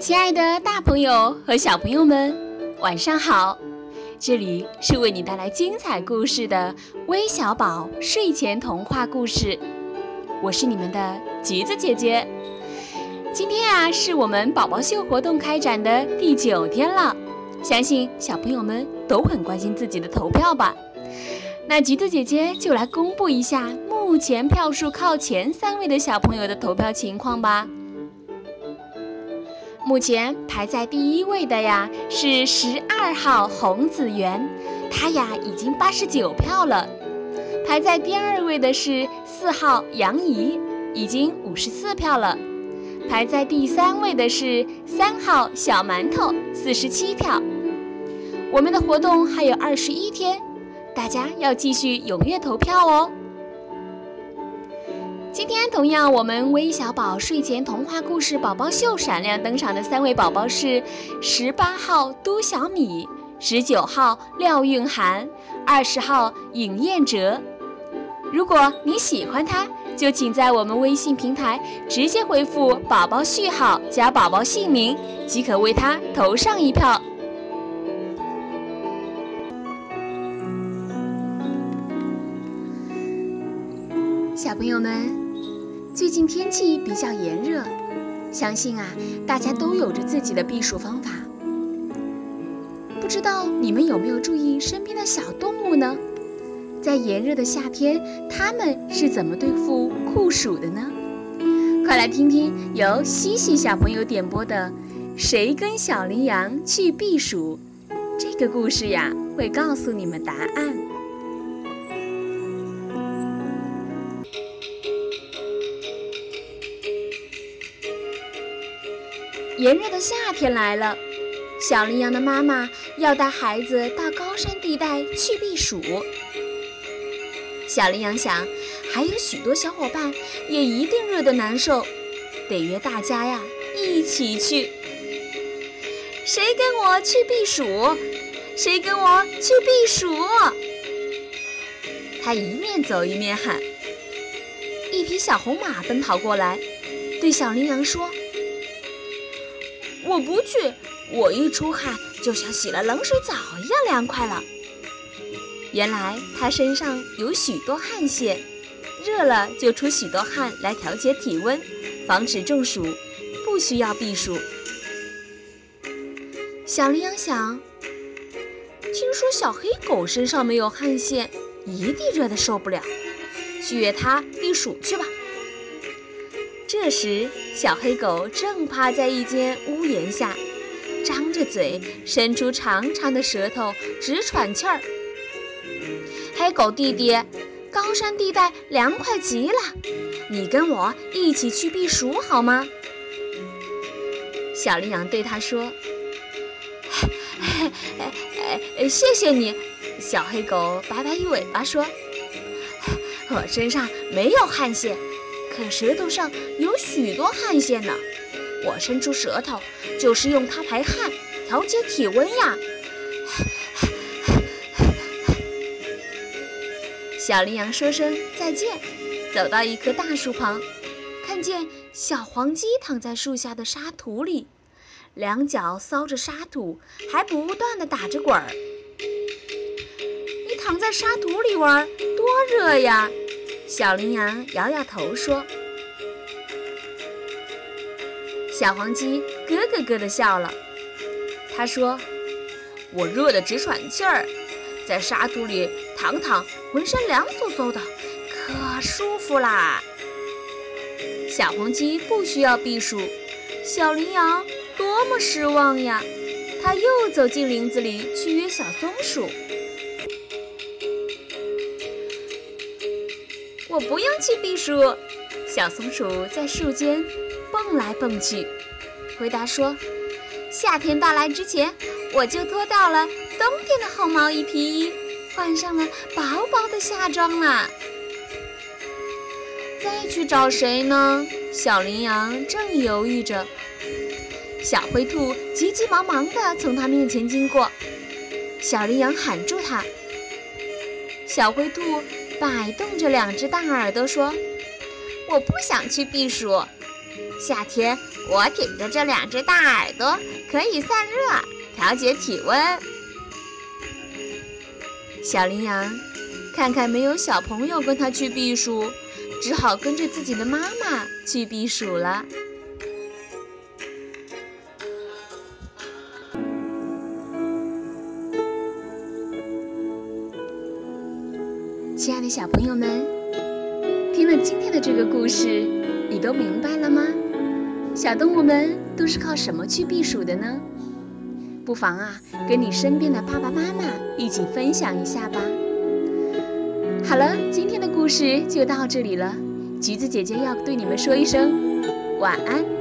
亲爱的，大朋友和小朋友们，晚上好！这里是为你带来精彩故事的微小宝睡前童话故事，我是你们的橘子姐姐。今天啊，是我们宝宝秀活动开展的第九天了，相信小朋友们都很关心自己的投票吧？那橘子姐姐就来公布一下目前票数靠前三位的小朋友的投票情况吧。目前排在第一位的呀是十二号洪子源，他呀已经八十九票了。排在第二位的是四号杨怡，已经五十四票了。排在第三位的是三号小馒头，四十七票。我们的活动还有二十一天，大家要继续踊跃投票哦。今天同样，我们微小宝睡前童话故事宝宝秀闪亮登场的三位宝宝是十八号都小米、十九号廖韵涵、二十号尹彦哲。如果你喜欢他，就请在我们微信平台直接回复“宝宝序号”加宝宝姓名，即可为他投上一票。小朋友们。最近天气比较炎热，相信啊，大家都有着自己的避暑方法。不知道你们有没有注意身边的小动物呢？在炎热的夏天，它们是怎么对付酷暑的呢？快来听听由西西小朋友点播的《谁跟小羚羊去避暑》这个故事呀，会告诉你们答案。炎热的夏天来了，小羚羊的妈妈要带孩子到高山地带去避暑。小羚羊想，还有许多小伙伴也一定热得难受，得约大家呀一起去。谁跟我去避暑？谁跟我去避暑？他一面走一面喊。一匹小红马奔跑过来，对小羚羊说。我不去，我一出汗就像洗了冷水澡一样凉快了。原来他身上有许多汗腺，热了就出许多汗来调节体温，防止中暑，不需要避暑。小羚羊想，听说小黑狗身上没有汗腺，一定热得受不了，去约它避暑去吧。这时，小黑狗正趴在一间屋檐下，张着嘴，伸出长长的舌头，直喘气儿。黑狗弟弟，高山地带凉快极了，你跟我一起去避暑好吗？小羚羊对他说：“谢谢你。”小黑狗摆摆尾巴说：“我身上没有汗腺。”可舌头上有许多汗腺呢，我伸出舌头就是用它排汗，调节体温呀。小羚羊说声再见，走到一棵大树旁，看见小黄鸡躺在树下的沙土里，两脚搔着沙土，还不断的打着滚儿。你躺在沙土里玩，多热呀！小羚羊摇摇头说：“小黄鸡咯咯咯地笑了。他说：‘我热得直喘气儿，在沙土里躺躺，浑身凉飕飕的，可舒服啦。’小黄鸡不需要避暑，小羚羊多么失望呀！他又走进林子里去约小松鼠。”我不用去避暑，小松鼠在树间蹦来蹦去，回答说：“夏天到来之前，我就脱掉了冬天的厚毛衣皮衣，换上了薄薄的夏装了。”再去找谁呢？小羚羊正犹豫着，小灰兔急急忙忙地从它面前经过，小羚羊喊住它，小灰兔。摆动着两只大耳朵说：“我不想去避暑，夏天我挺着这两只大耳朵，可以散热，调节体温。小羚羊看看没有小朋友跟他去避暑，只好跟着自己的妈妈去避暑了。小朋友们，听了今天的这个故事，你都明白了吗？小动物们都是靠什么去避暑的呢？不妨啊，跟你身边的爸爸妈妈一起分享一下吧。好了，今天的故事就到这里了。橘子姐姐要对你们说一声晚安。